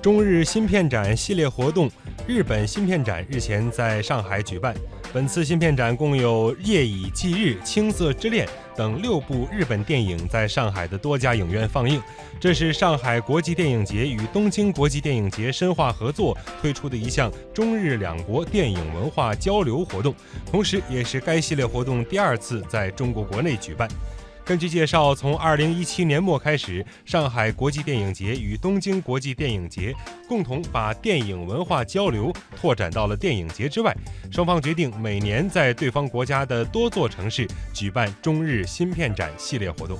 中日芯片展系列活动，日本芯片展日前在上海举办。本次芯片展共有《夜以继日》《青涩之恋》等六部日本电影在上海的多家影院放映。这是上海国际电影节与东京国际电影节深化合作推出的一项中日两国电影文化交流活动，同时也是该系列活动第二次在中国国内举办。根据介绍，从二零一七年末开始，上海国际电影节与东京国际电影节共同把电影文化交流拓展到了电影节之外。双方决定每年在对方国家的多座城市举办中日芯片展系列活动。